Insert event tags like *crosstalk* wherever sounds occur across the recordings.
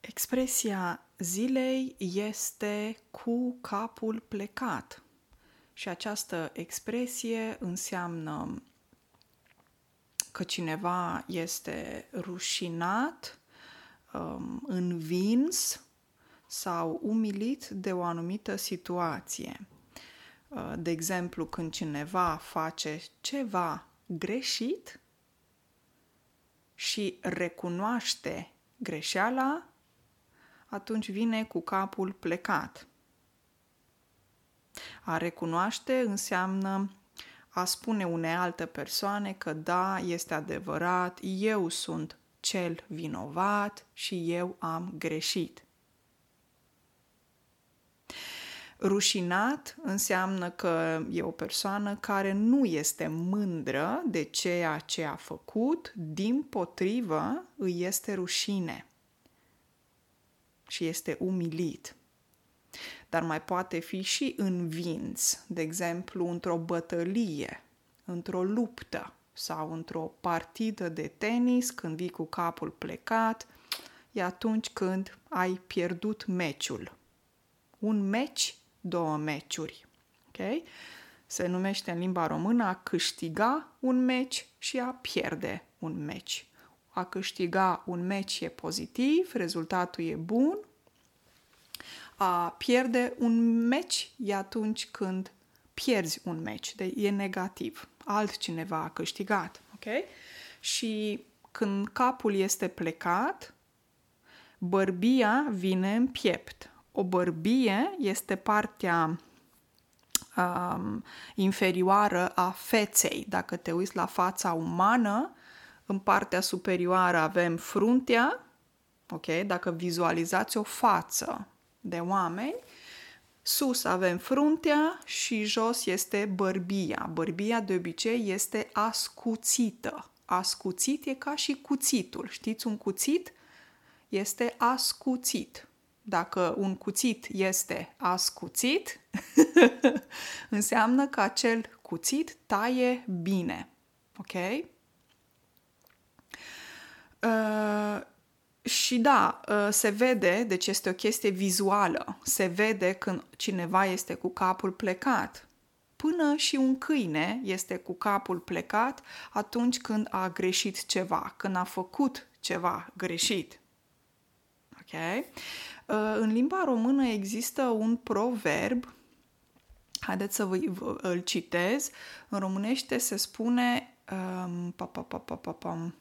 Expresia zilei este cu capul plecat. Și această expresie înseamnă că cineva este rușinat, um, învins sau umilit de o anumită situație. Uh, de exemplu, când cineva face ceva greșit și recunoaște greșeala, atunci vine cu capul plecat. A recunoaște înseamnă a spune unei alte persoane că da, este adevărat, eu sunt cel vinovat și eu am greșit. Rușinat înseamnă că e o persoană care nu este mândră de ceea ce a făcut, din potrivă îi este rușine și este umilit. Dar mai poate fi și învins, de exemplu, într-o bătălie, într-o luptă sau într-o partidă de tenis, când vii cu capul plecat, e atunci când ai pierdut meciul. Un meci, două meciuri. Ok? Se numește în limba română a câștiga un meci și a pierde un meci a câștiga un meci e pozitiv, rezultatul e bun, a pierde un meci e atunci când pierzi un meci, de e negativ. Altcineva a câștigat, ok? Și când capul este plecat, bărbia vine în piept. O bărbie este partea um, inferioară a feței. Dacă te uiți la fața umană, în partea superioară avem fruntea, ok? Dacă vizualizați o față de oameni, sus avem fruntea și jos este bărbia. Bărbia de obicei este ascuțită. Ascuțit e ca și cuțitul. Știți un cuțit? Este ascuțit. Dacă un cuțit este ascuțit, *laughs* înseamnă că acel cuțit taie bine. Ok? Uh, și da, uh, se vede, deci este o chestie vizuală, se vede când cineva este cu capul plecat. Până și un câine este cu capul plecat atunci când a greșit ceva, când a făcut ceva greșit. Ok? Uh, în limba română există un proverb, haideți să vă, îl citez, în românește se spune um, pa, pa, pa, pa, pa, pa,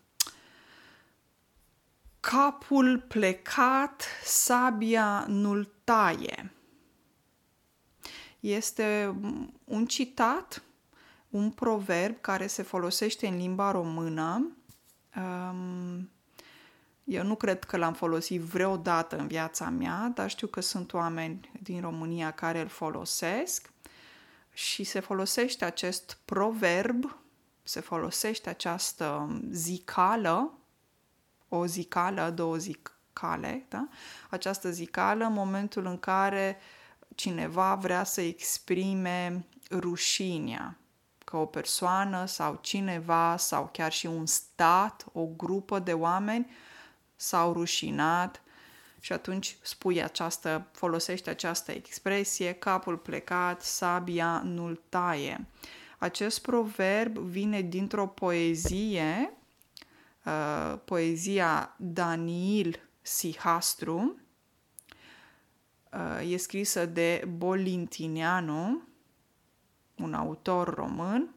capul plecat, sabia nu-l taie. Este un citat, un proverb care se folosește în limba română. Um, eu nu cred că l-am folosit vreodată în viața mea, dar știu că sunt oameni din România care îl folosesc și se folosește acest proverb, se folosește această zicală o zicală, două zicale, da? această zicală în momentul în care cineva vrea să exprime rușinea, că o persoană sau cineva sau chiar și un stat, o grupă de oameni s-au rușinat și atunci spui această, folosește această expresie, capul plecat, sabia nu-l taie. Acest proverb vine dintr-o poezie Uh, poezia Daniil Sihastru, uh, e scrisă de Bolintineanu, un autor român,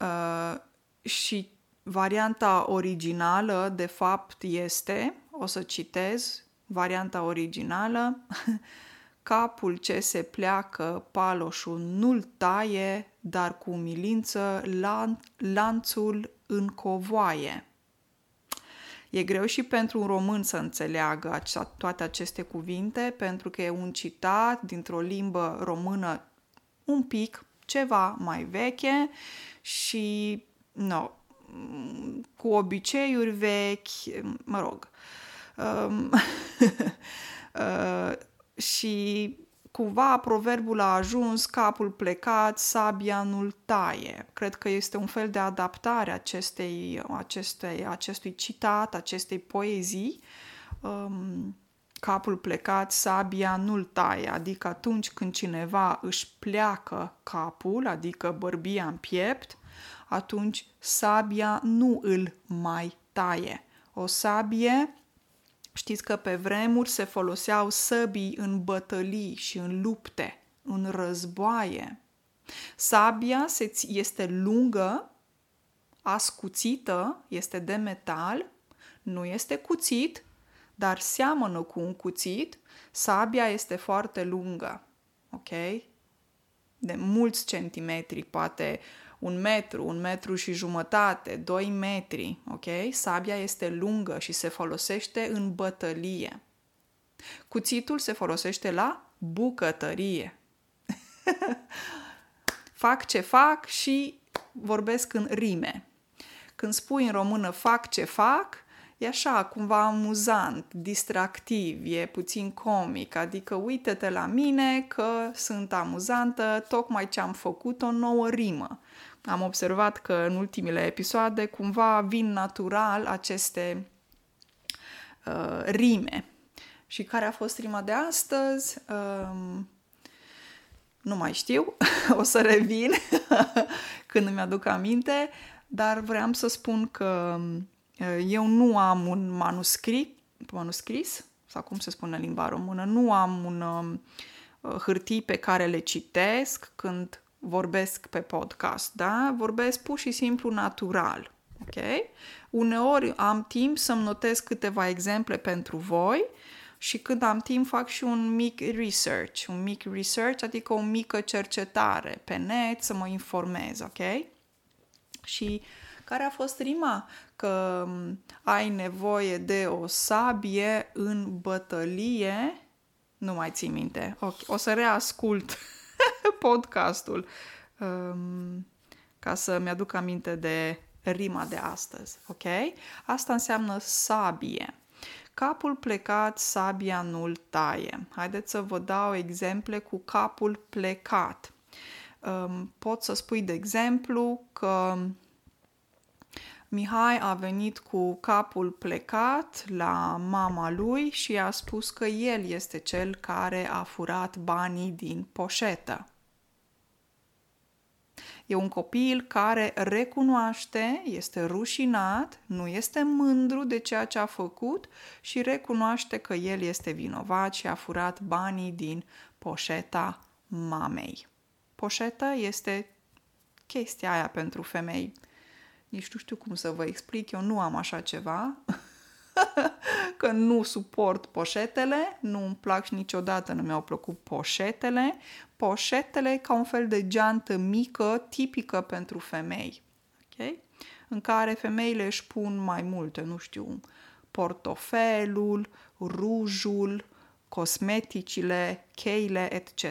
uh, și varianta originală, de fapt, este, o să citez, varianta originală, *laughs* capul ce se pleacă, paloșul nu-l taie, dar cu umilință lan- lanțul în covoaie. E greu și pentru un român să înțeleagă acea, toate aceste cuvinte, pentru că e un citat dintr-o limbă română un pic, ceva mai veche și, no, cu obiceiuri vechi, mă rog. Um, *laughs* uh, și cumva proverbul a ajuns, capul plecat, sabia nu-l taie. Cred că este un fel de adaptare acestei, acestei, acestui citat, acestei poezii. Um, capul plecat, sabia nu-l taie, adică atunci când cineva își pleacă capul, adică bărbia în piept, atunci sabia nu îl mai taie. O sabie Știți că pe vremuri se foloseau săbii în bătălii și în lupte, în războaie. Sabia este lungă, ascuțită, este de metal, nu este cuțit, dar seamănă cu un cuțit. Sabia este foarte lungă, ok? De mulți centimetri, poate un metru, un metru și jumătate, doi metri, ok? Sabia este lungă și se folosește în bătălie. Cuțitul se folosește la bucătărie. *laughs* fac ce fac și vorbesc în rime. Când spui în română fac ce fac, e așa, cumva amuzant, distractiv, e puțin comic, adică uite-te la mine că sunt amuzantă, tocmai ce am făcut o nouă rimă am observat că în ultimile episoade cumva vin natural aceste uh, rime. Și care a fost rima de astăzi? Um, nu mai știu, *laughs* o să revin *laughs* când îmi aduc aminte, dar vreau să spun că uh, eu nu am un manuscris, manuscris, sau cum se spune în limba română, nu am un uh, hârtii pe care le citesc când vorbesc pe podcast, da? Vorbesc pur și simplu natural, ok? Uneori am timp să-mi notez câteva exemple pentru voi și când am timp fac și un mic research, un mic research, adică o mică cercetare pe net să mă informez, ok? Și care a fost rima? Că ai nevoie de o sabie în bătălie. Nu mai țin minte. Okay. O să reascult *laughs* *laughs* podcastul um, ca să-mi aduc aminte de rima de astăzi, ok? Asta înseamnă sabie. Capul plecat, sabia nu-l taie. Haideți să vă dau exemple cu capul plecat. Um, pot să spui, de exemplu, că Mihai a venit cu capul plecat la mama lui și a spus că el este cel care a furat banii din poșetă. E un copil care recunoaște, este rușinat, nu este mândru de ceea ce a făcut și recunoaște că el este vinovat și a furat banii din poșeta mamei. Poșeta este chestia aia pentru femei. Nici nu știu cum să vă explic, eu nu am așa ceva. *laughs* *laughs* că nu suport poșetele, nu îmi plac și niciodată nu mi-au plăcut poșetele. Poșetele ca un fel de geantă mică, tipică pentru femei, okay? în care femeile își pun mai multe, nu știu, portofelul, rujul, cosmeticile, cheile, etc.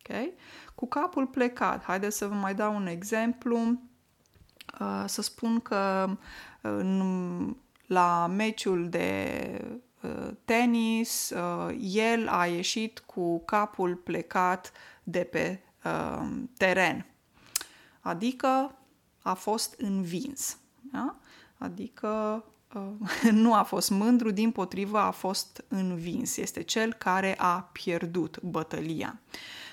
Okay? Cu capul plecat, haideți să vă mai dau un exemplu. Uh, să spun că în la meciul de uh, tenis, uh, el a ieșit cu capul plecat de pe uh, teren. Adică a fost învins. Da? Adică *laughs* nu a fost mândru, din potrivă a fost învins. Este cel care a pierdut bătălia. Uh,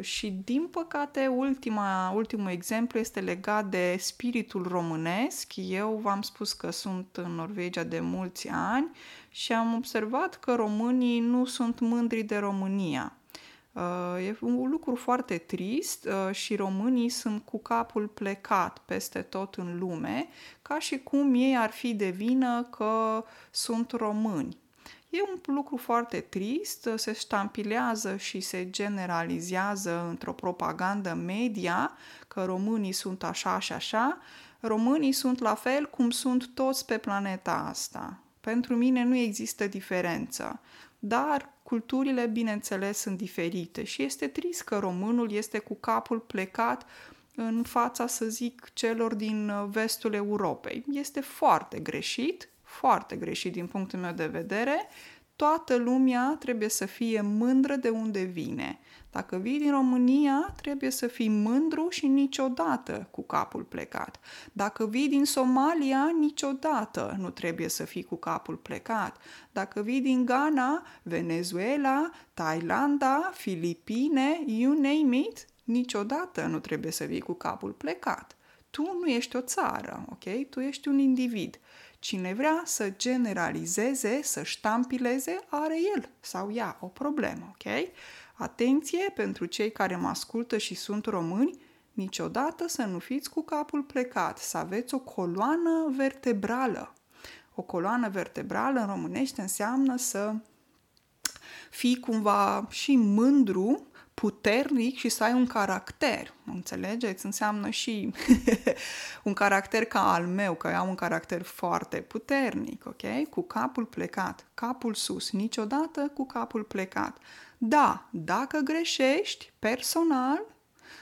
și din păcate ultima, ultimul exemplu este legat de spiritul românesc. Eu v-am spus că sunt în Norvegia de mulți ani și am observat că românii nu sunt mândri de România. Uh, e un lucru foarte trist uh, și românii sunt cu capul plecat peste tot în lume, ca și cum ei ar fi de vină că sunt români. E un lucru foarte trist, se ștampilează și se generalizează într-o propagandă media că românii sunt așa și așa. Românii sunt la fel cum sunt toți pe planeta asta. Pentru mine nu există diferență, dar culturile, bineînțeles, sunt diferite și este trist că românul este cu capul plecat în fața, să zic, celor din vestul Europei. Este foarte greșit, foarte greșit din punctul meu de vedere, toată lumea trebuie să fie mândră de unde vine. Dacă vii din România, trebuie să fii mândru și niciodată cu capul plecat. Dacă vii din Somalia, niciodată nu trebuie să fii cu capul plecat. Dacă vii din Ghana, Venezuela, Thailanda, Filipine, you name it, niciodată nu trebuie să vii cu capul plecat. Tu nu ești o țară, ok? Tu ești un individ. Cine vrea să generalizeze, să ștampileze, are el sau ea o problemă, ok? Atenție pentru cei care mă ascultă și sunt români, niciodată să nu fiți cu capul plecat, să aveți o coloană vertebrală. O coloană vertebrală în românește înseamnă să fii cumva și mândru puternic și să ai un caracter. Înțelegeți? Înseamnă și *laughs* un caracter ca al meu, că eu am un caracter foarte puternic, ok? Cu capul plecat, capul sus, niciodată cu capul plecat. Da, dacă greșești personal,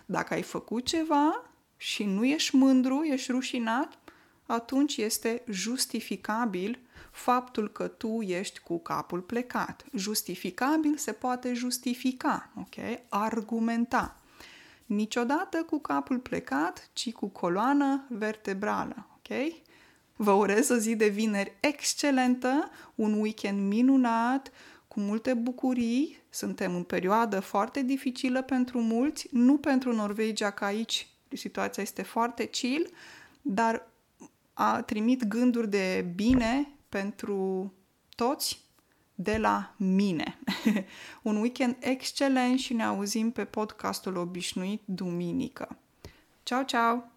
dacă ai făcut ceva și nu ești mândru, ești rușinat, atunci este justificabil faptul că tu ești cu capul plecat. Justificabil se poate justifica, ok? Argumenta. Niciodată cu capul plecat, ci cu coloană vertebrală, ok? Vă urez o zi de vineri excelentă, un weekend minunat, cu multe bucurii. Suntem în perioadă foarte dificilă pentru mulți, nu pentru Norvegia, că aici situația este foarte chill, dar a trimit gânduri de bine pentru toți de la mine. *laughs* Un weekend excelent și ne auzim pe podcastul obișnuit duminică. Ciao, ciao!